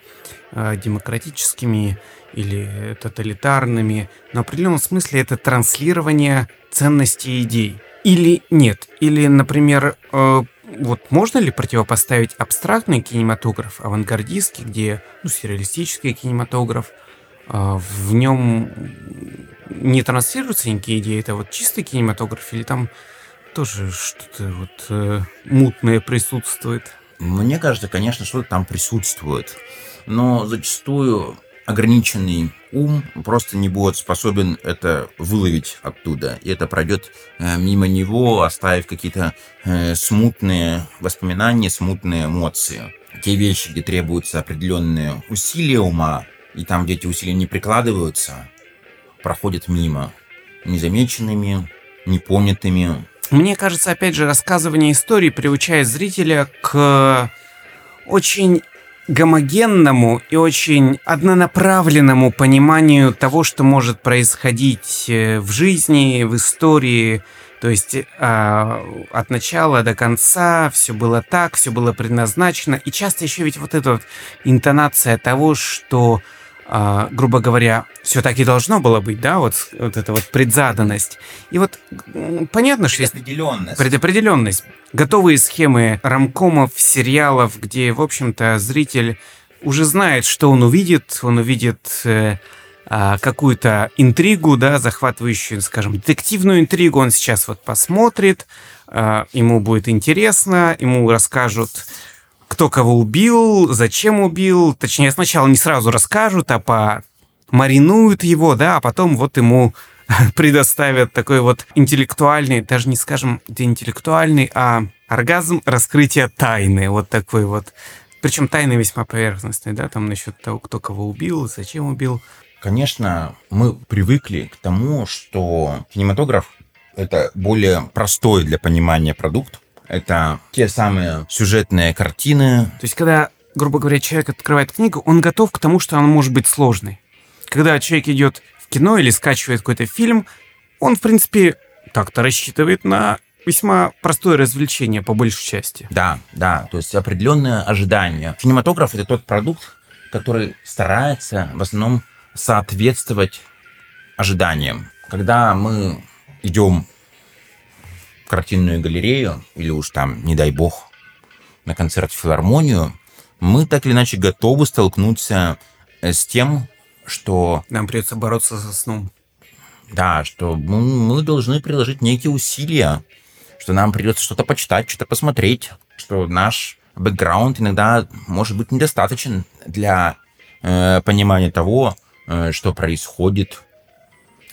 э, демократическими или тоталитарными, но в определенном смысле это транслирование ценностей идей. Или нет. Или, например, э, вот можно ли противопоставить абстрактный кинематограф, авангардистский, где, ну, сюрреалистический кинематограф – а, в нем не транслируются никакие идеи, это вот чистый кинематограф или там тоже что-то вот э, мутное присутствует? Мне кажется, конечно, что-то там присутствует, но зачастую ограниченный ум просто не будет способен это выловить оттуда. И это пройдет э, мимо него, оставив какие-то э, смутные воспоминания, смутные эмоции. Те вещи, где требуются определенные усилия ума, и там, где эти усилия не прикладываются, проходят мимо, незамеченными, непонятыми. Мне кажется, опять же, рассказывание истории приучает зрителя к очень гомогенному и очень однонаправленному пониманию того, что может происходить э, в жизни, в истории. То есть э, от начала до конца все было так, все было предназначено. И часто еще ведь вот эта вот интонация того, что а, грубо говоря, все так и должно было быть, да, вот, вот эта вот предзаданность. И вот понятно, что есть предопределенность. Готовые схемы рамкомов, сериалов, где, в общем-то, зритель уже знает, что он увидит. Он увидит э, а, какую-то интригу, да, захватывающую, скажем, детективную интригу. Он сейчас вот посмотрит, э, ему будет интересно, ему расскажут кто кого убил, зачем убил. Точнее, сначала не сразу расскажут, а по маринуют его, да, а потом вот ему [LAUGHS] предоставят такой вот интеллектуальный, даже не скажем это интеллектуальный, а оргазм раскрытия тайны, вот такой вот. Причем тайны весьма поверхностные, да, там насчет того, кто кого убил, зачем убил. Конечно, мы привыкли к тому, что кинематограф — это более простой для понимания продукт, это те самые сюжетные картины. То есть, когда, грубо говоря, человек открывает книгу, он готов к тому, что она может быть сложной. Когда человек идет в кино или скачивает какой-то фильм, он, в принципе, так-то рассчитывает на весьма простое развлечение по большей части. Да, да, то есть определенное ожидание. Кинематограф это тот продукт, который старается в основном соответствовать ожиданиям. Когда мы идем картинную галерею, или уж там, не дай бог, на концерт в филармонию, мы так или иначе готовы столкнуться э, с тем, что... Нам придется бороться со сном. Да, что мы, мы должны приложить некие усилия, что нам придется что-то почитать, что-то посмотреть, что наш бэкграунд иногда может быть недостаточен для э, понимания того, э, что происходит.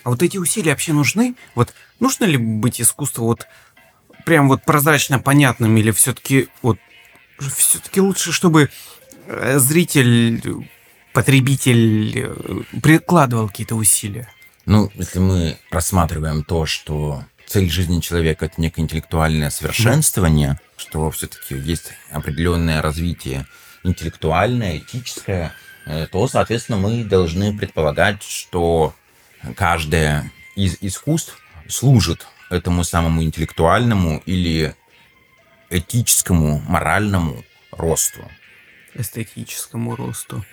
А вот эти усилия вообще нужны? Вот нужно ли быть искусству вот прям вот прозрачно понятным или все-таки вот все-таки лучше, чтобы э, зритель, потребитель э, прикладывал какие-то усилия? Ну, если мы рассматриваем то, что цель жизни человека это некое интеллектуальное совершенствование, что все-таки есть определенное развитие интеллектуальное, этическое, э, то, соответственно, мы должны предполагать, что каждое из искусств служит этому самому интеллектуальному или этическому, моральному росту. Эстетическому росту.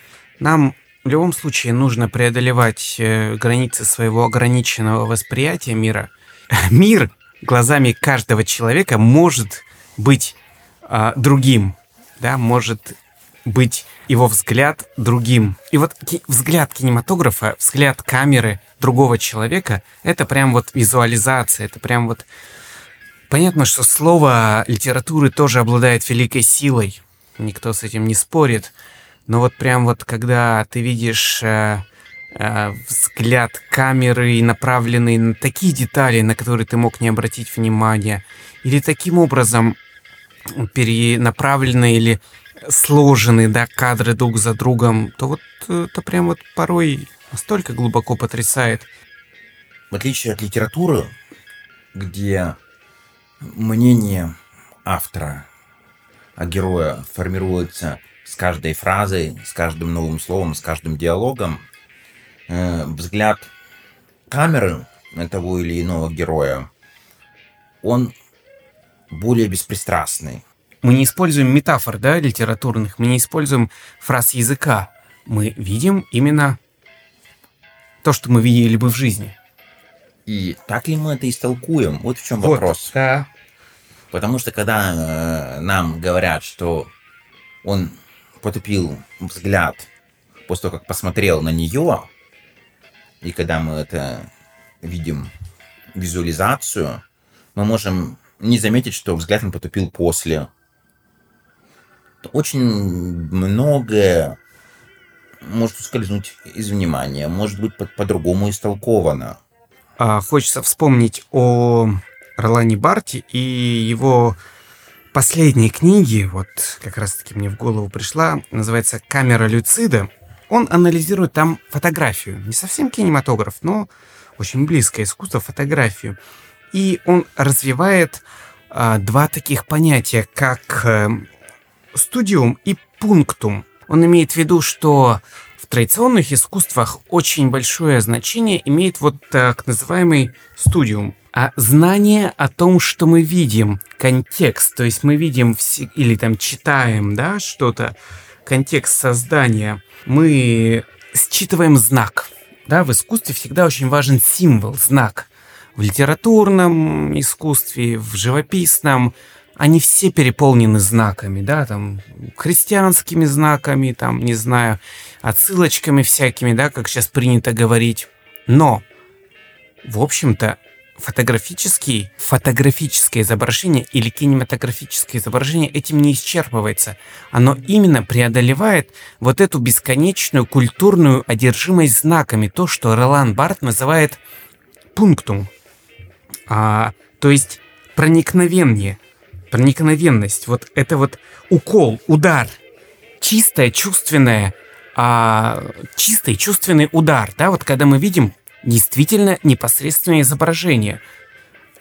Нам в любом случае нужно преодолевать э, границы своего ограниченного восприятия мира. [LAUGHS] Мир глазами каждого человека может быть э, другим, да, может быть его взгляд другим. И вот ки- взгляд кинематографа, взгляд камеры другого человека, это прям вот визуализация, это прям вот Понятно, что слово литературы тоже обладает великой силой. Никто с этим не спорит. Но вот прям вот когда ты видишь э, э, взгляд камеры, направленный на такие детали, на которые ты мог не обратить внимания, или таким образом перенаправлены или сложены, да, кадры друг за другом, то вот это прям вот порой настолько глубоко потрясает. В отличие от литературы, где мнение автора о героя формируется с каждой фразой, с каждым новым словом, с каждым диалогом. Э, взгляд камеры на того или иного героя, он более беспристрастный. Мы не используем метафор, да, литературных, мы не используем фраз языка. Мы видим именно то, что мы видели бы в жизни. И так ли мы это истолкуем? Вот в чем вот, вопрос. Да. Потому что когда э, нам говорят, что он потупил взгляд после того, как посмотрел на нее, и когда мы это видим визуализацию, мы можем не заметить, что взгляд он потупил после. Очень многое может ускользнуть из внимания, может быть по-другому истолковано. А, хочется вспомнить о Ролане Барти и его последней книги, вот как раз-таки мне в голову пришла, называется «Камера Люцида». Он анализирует там фотографию. Не совсем кинематограф, но очень близкое искусство фотографию. И он развивает а, два таких понятия, как а, студиум и пунктум. Он имеет в виду, что в традиционных искусствах очень большое значение имеет вот так называемый студиум а знание о том, что мы видим, контекст, то есть мы видим все, или там читаем, да, что-то, контекст создания, мы считываем знак. Да, в искусстве всегда очень важен символ, знак. В литературном искусстве, в живописном, они все переполнены знаками, да, там, христианскими знаками, там, не знаю, отсылочками всякими, да, как сейчас принято говорить. Но, в общем-то, фотографический, фотографическое изображение или кинематографическое изображение этим не исчерпывается. Оно именно преодолевает вот эту бесконечную культурную одержимость знаками, то, что Ролан Барт называет пунктум. А, то есть проникновение, проникновенность, вот это вот укол, удар, чистое, чувственное, а, чистый чувственный удар, да, вот когда мы видим действительно непосредственное изображение.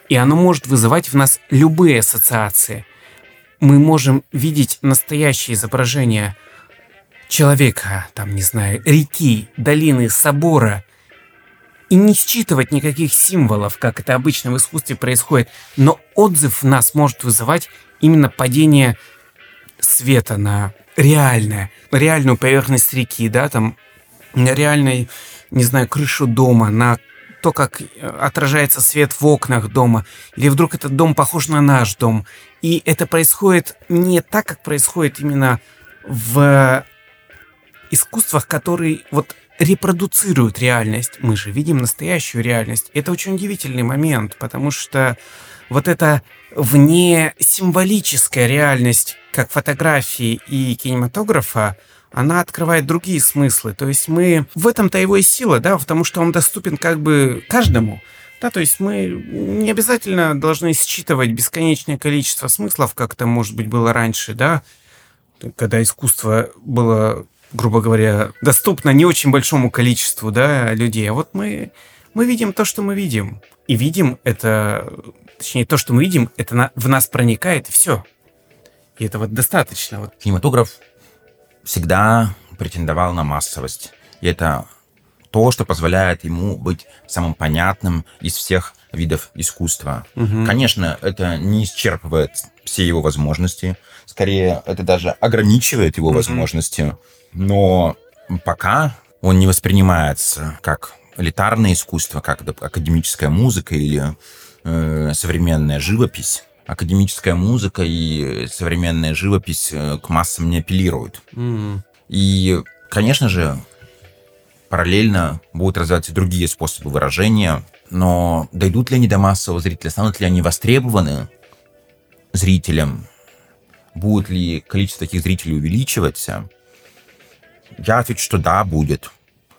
И оно может вызывать в нас любые ассоциации. Мы можем видеть настоящее изображение человека, там, не знаю, реки, долины, собора, и не считывать никаких символов, как это обычно в искусстве происходит. Но отзыв в нас может вызывать именно падение света на реальное, реальную поверхность реки, да, там, на реальной, не знаю, крышу дома, на то, как э, отражается свет в окнах дома, или вдруг этот дом похож на наш дом. И это происходит не так, как происходит именно в искусствах, которые вот репродуцируют реальность. Мы же видим настоящую реальность. Это очень удивительный момент, потому что вот эта вне символическая реальность, как фотографии и кинематографа, она открывает другие смыслы. То есть мы... В этом-то его и сила, да, потому что он доступен как бы каждому. Да, то есть мы не обязательно должны считывать бесконечное количество смыслов, как это, может быть, было раньше, да, когда искусство было, грубо говоря, доступно не очень большому количеству, да, людей. А вот мы, мы видим то, что мы видим. И видим это, точнее, то, что мы видим, это на, в нас проникает, и все. И этого достаточно. Вот. Кинематограф всегда претендовал на массовость. И это то, что позволяет ему быть самым понятным из всех видов искусства. Угу. Конечно, это не исчерпывает все его возможности. Скорее, это даже ограничивает его возможности. Но пока он не воспринимается как элитарное искусство, как академическая музыка или э, современная живопись академическая музыка и современная живопись э, к массам не апеллируют. Mm. И, конечно же, параллельно будут развиваться другие способы выражения, но дойдут ли они до массового зрителя, станут ли они востребованы зрителям, будет ли количество таких зрителей увеличиваться, я отвечу, что да, будет.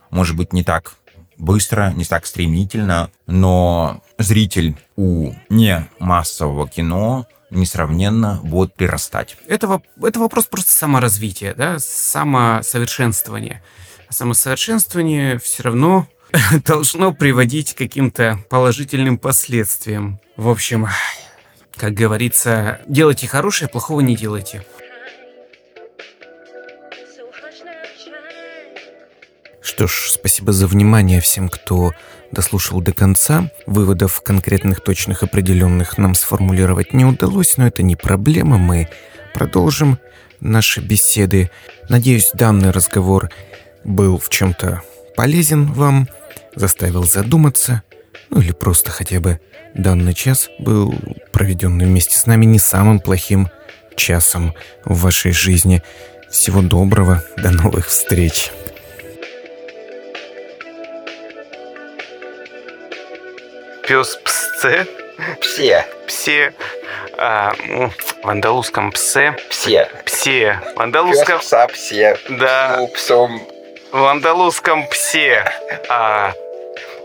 Может быть, не так быстро, не так стремительно, но зритель у не массового кино несравненно будет прирастать. Это, это вопрос просто саморазвития, да, самосовершенствования. А самосовершенствование все равно [LAUGHS] должно приводить к каким-то положительным последствиям. В общем, как говорится, делайте хорошее, плохого не делайте. Что ж, спасибо за внимание всем, кто дослушал до конца. Выводов конкретных, точных, определенных нам сформулировать не удалось, но это не проблема. Мы продолжим наши беседы. Надеюсь, данный разговор был в чем-то полезен вам, заставил задуматься, ну или просто хотя бы данный час был проведенный вместе с нами не самым плохим часом в вашей жизни. Всего доброго, до новых встреч. пес псце. Псе. Псе. А, в андалузском псе. Псе. Псе. В андалузском... Пес пса псе. Да. Ну, псом. В андалузском псе. А...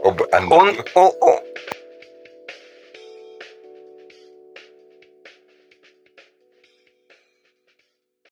Об он, он, он,